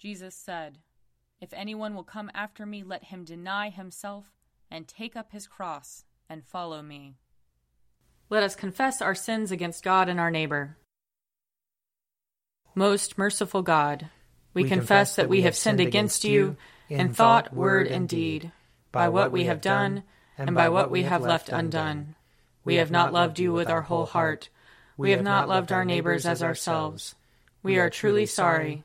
Jesus said, If anyone will come after me, let him deny himself and take up his cross and follow me. Let us confess our sins against God and our neighbor. Most merciful God, we, we confess that we have sinned against you in thought, word, and deed, by what we have done and by what we have left undone. We have not loved you with our whole heart. We have not loved our neighbors as ourselves. We are truly sorry,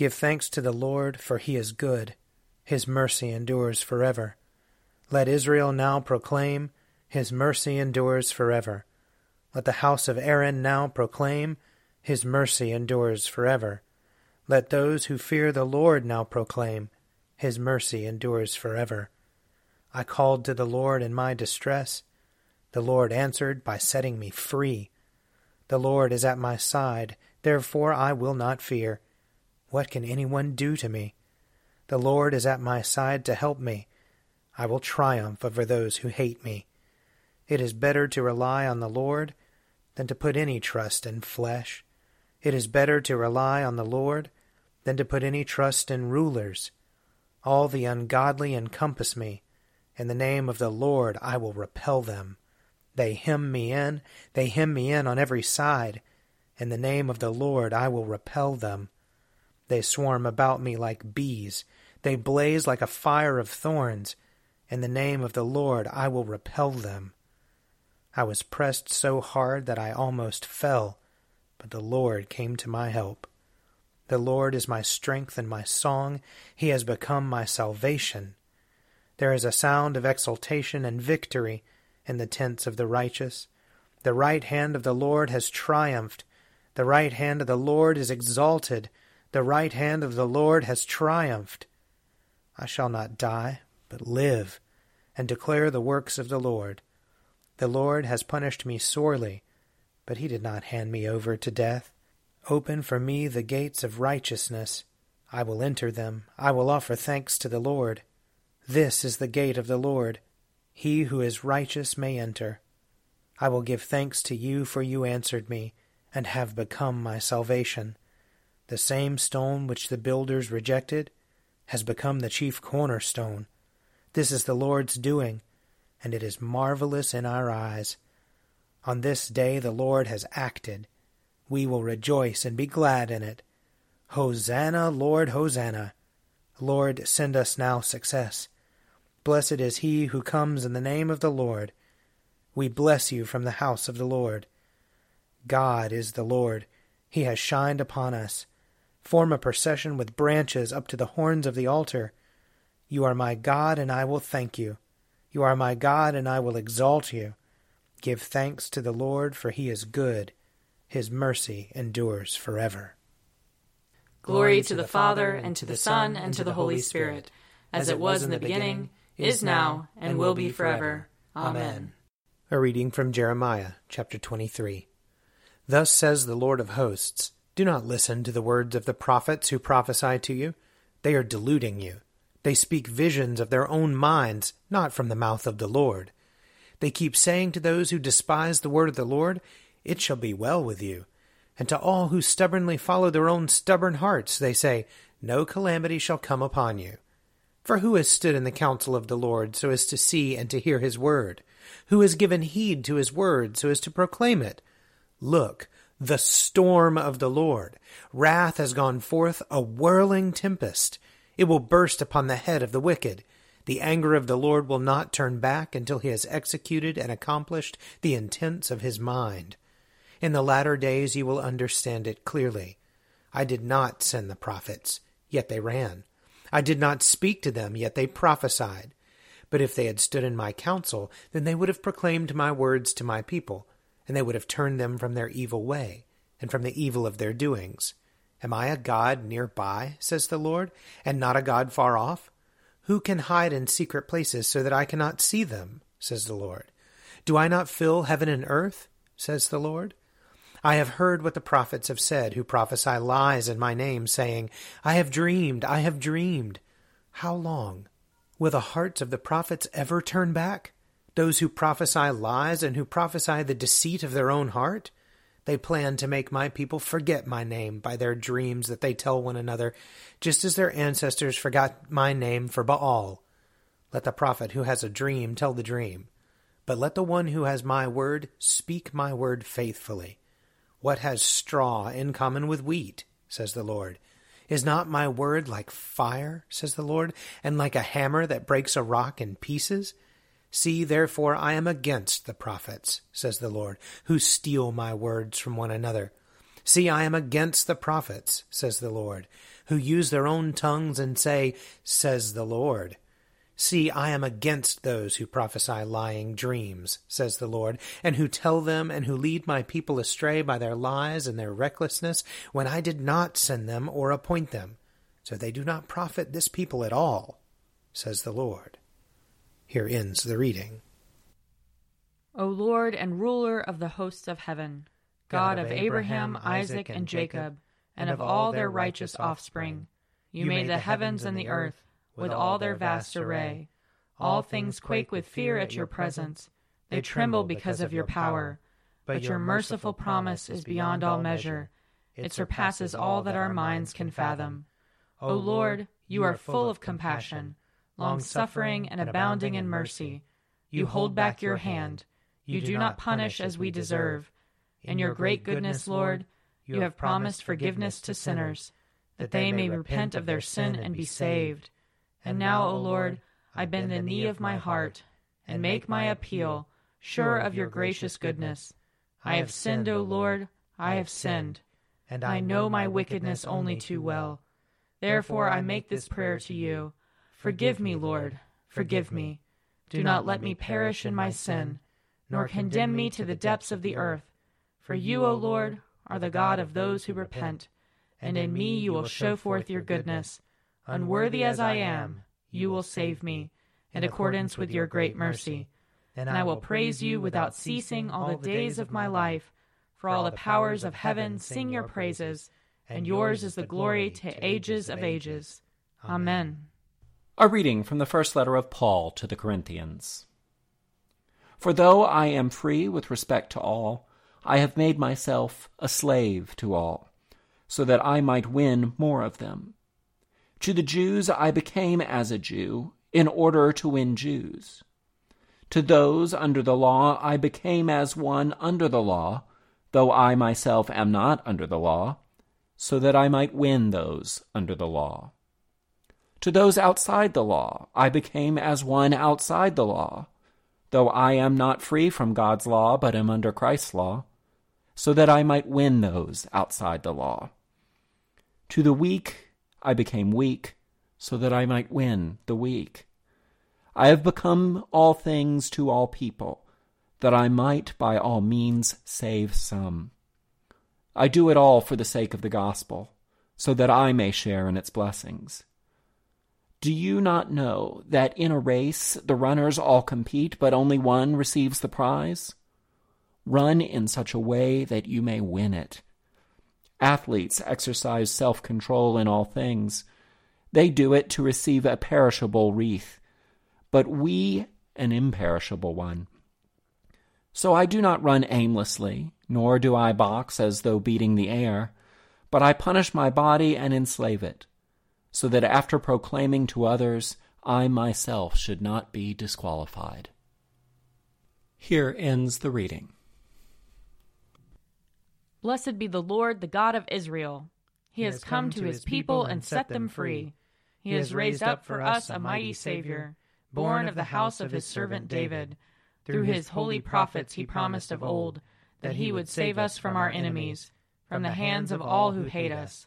Give thanks to the Lord, for he is good. His mercy endures forever. Let Israel now proclaim, His mercy endures forever. Let the house of Aaron now proclaim, His mercy endures forever. Let those who fear the Lord now proclaim, His mercy endures forever. I called to the Lord in my distress. The Lord answered by setting me free. The Lord is at my side, therefore I will not fear. What can anyone do to me? The Lord is at my side to help me. I will triumph over those who hate me. It is better to rely on the Lord than to put any trust in flesh. It is better to rely on the Lord than to put any trust in rulers. All the ungodly encompass me. In the name of the Lord I will repel them. They hem me in, they hem me in on every side. In the name of the Lord I will repel them. They swarm about me like bees, they blaze like a fire of thorns. In the name of the Lord I will repel them. I was pressed so hard that I almost fell, but the Lord came to my help. The Lord is my strength and my song. He has become my salvation. There is a sound of exultation and victory in the tents of the righteous. The right hand of the Lord has triumphed. The right hand of the Lord is exalted. The right hand of the Lord has triumphed. I shall not die, but live, and declare the works of the Lord. The Lord has punished me sorely, but he did not hand me over to death. Open for me the gates of righteousness. I will enter them. I will offer thanks to the Lord. This is the gate of the Lord. He who is righteous may enter. I will give thanks to you, for you answered me, and have become my salvation. The same stone which the builders rejected has become the chief cornerstone. This is the Lord's doing, and it is marvelous in our eyes. On this day the Lord has acted. We will rejoice and be glad in it. Hosanna, Lord, Hosanna. Lord, send us now success. Blessed is he who comes in the name of the Lord. We bless you from the house of the Lord. God is the Lord. He has shined upon us. Form a procession with branches up to the horns of the altar. You are my God, and I will thank you. You are my God, and I will exalt you. Give thanks to the Lord, for he is good. His mercy endures forever. Glory to the Father, and to the Son, and to the Holy Spirit, as it was in the beginning, is now, and will be forever. Amen. A reading from Jeremiah, chapter 23. Thus says the Lord of hosts Do not listen to the words of the prophets who prophesy to you. They are deluding you. They speak visions of their own minds, not from the mouth of the Lord. They keep saying to those who despise the word of the Lord, It shall be well with you. And to all who stubbornly follow their own stubborn hearts, they say, No calamity shall come upon you. For who has stood in the counsel of the Lord so as to see and to hear his word? Who has given heed to his word so as to proclaim it? Look, the storm of the Lord. Wrath has gone forth, a whirling tempest. It will burst upon the head of the wicked. The anger of the Lord will not turn back until he has executed and accomplished the intents of his mind. In the latter days you will understand it clearly. I did not send the prophets, yet they ran. I did not speak to them, yet they prophesied. But if they had stood in my counsel, then they would have proclaimed my words to my people, and they would have turned them from their evil way, and from the evil of their doings. Am I a God near by, says the Lord, and not a God far off? Who can hide in secret places so that I cannot see them, says the Lord? Do I not fill heaven and earth, says the Lord? I have heard what the prophets have said, who prophesy lies in my name, saying, I have dreamed, I have dreamed. How long? Will the hearts of the prophets ever turn back? Those who prophesy lies and who prophesy the deceit of their own heart? They plan to make my people forget my name by their dreams that they tell one another, just as their ancestors forgot my name for Baal. Let the prophet who has a dream tell the dream, but let the one who has my word speak my word faithfully. What has straw in common with wheat? says the Lord. Is not my word like fire, says the Lord, and like a hammer that breaks a rock in pieces? See, therefore, I am against the prophets, says the Lord, who steal my words from one another. See, I am against the prophets, says the Lord, who use their own tongues and say, says the Lord. See, I am against those who prophesy lying dreams, says the Lord, and who tell them and who lead my people astray by their lies and their recklessness, when I did not send them or appoint them. So they do not profit this people at all, says the Lord. Here ends the reading. O Lord and ruler of the hosts of heaven, God, God of Abraham, Isaac, and Jacob, and of all their righteous offspring, you made the heavens and the earth with all their vast array. All things quake with fear at your presence. They tremble because of your power. But your merciful promise is beyond all measure. It surpasses all that our minds can fathom. O Lord, you are full of compassion, long suffering, and abounding in mercy. You hold back your hand. You do not punish as we deserve. In your great goodness, Lord, you have promised forgiveness to sinners, that they may repent of their sin and be saved. And now, O Lord, I bend the knee of my heart and make my appeal, sure of your gracious goodness. I have sinned, O Lord, I have sinned, and I know my wickedness only too well. Therefore I make this prayer to you. Forgive me, Lord, forgive me. Do not let me perish in my sin, nor condemn me to the depths of the earth. For you, O Lord, are the God of those who repent, and in me you will show forth your goodness. Unworthy as I am, you will save me, in accordance with your great mercy. And I will praise you without ceasing all the days of my life. For all the powers of heaven sing your praises, and yours is the glory to ages of ages. Amen. A reading from the first letter of Paul to the Corinthians. For though I am free with respect to all, I have made myself a slave to all, so that I might win more of them. To the Jews I became as a Jew, in order to win Jews. To those under the law I became as one under the law, though I myself am not under the law, so that I might win those under the law. To those outside the law I became as one outside the law, though I am not free from God's law, but am under Christ's law, so that I might win those outside the law. To the weak I became weak, so that I might win the weak. I have become all things to all people, that I might by all means save some. I do it all for the sake of the gospel, so that I may share in its blessings. Do you not know that in a race the runners all compete, but only one receives the prize? Run in such a way that you may win it. Athletes exercise self control in all things. They do it to receive a perishable wreath, but we an imperishable one. So I do not run aimlessly, nor do I box as though beating the air, but I punish my body and enslave it, so that after proclaiming to others, I myself should not be disqualified. Here ends the reading. Blessed be the Lord, the God of Israel. He, has come to his people and set them free. He has raised up for us a mighty Savior, born of the house of his servant David. Through his holy prophets he promised of old that he would save us from our enemies, from the hands of all who hate us.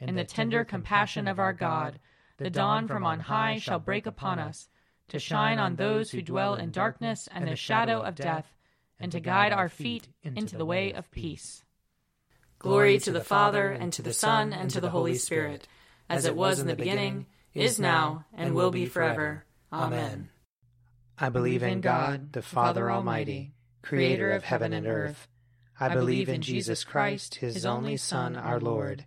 In the tender compassion of our God, the dawn from on high shall break upon us, to shine on those who dwell in darkness and the shadow of death, and to guide our feet into the way of peace. Glory to the Father, and to the Son, and to the Holy Spirit, as it was in the beginning, is now, and will be forever. Amen. I believe in God, the Father Almighty, creator of heaven and earth. I believe in Jesus Christ, his only Son, our Lord.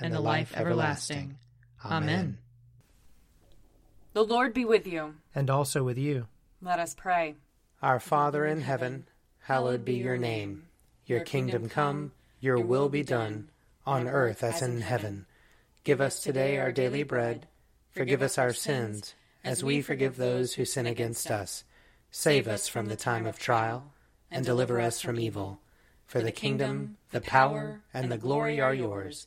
and the life everlasting. Amen. The Lord be with you. And also with you. Let us pray. Our Father in heaven, hallowed be your name. Your kingdom come, your will be done, on earth as in heaven. Give us today our daily bread. Forgive us our sins as we forgive those who sin against us. Save us from the time of trial, and deliver us from evil. For the kingdom, the power, and the glory are yours,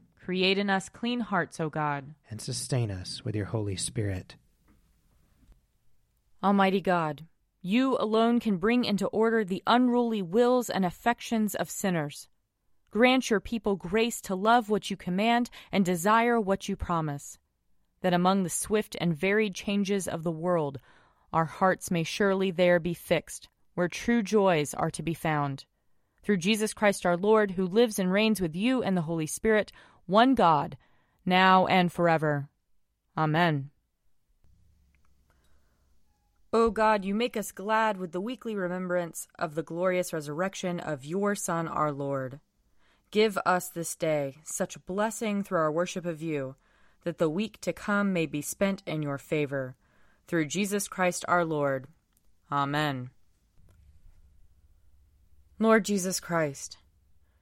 Create in us clean hearts, O God. And sustain us with your Holy Spirit. Almighty God, you alone can bring into order the unruly wills and affections of sinners. Grant your people grace to love what you command and desire what you promise, that among the swift and varied changes of the world, our hearts may surely there be fixed, where true joys are to be found. Through Jesus Christ our Lord, who lives and reigns with you and the Holy Spirit, one God, now and forever. Amen. O God, you make us glad with the weekly remembrance of the glorious resurrection of your Son, our Lord. Give us this day such blessing through our worship of you, that the week to come may be spent in your favor. Through Jesus Christ our Lord. Amen. Lord Jesus Christ,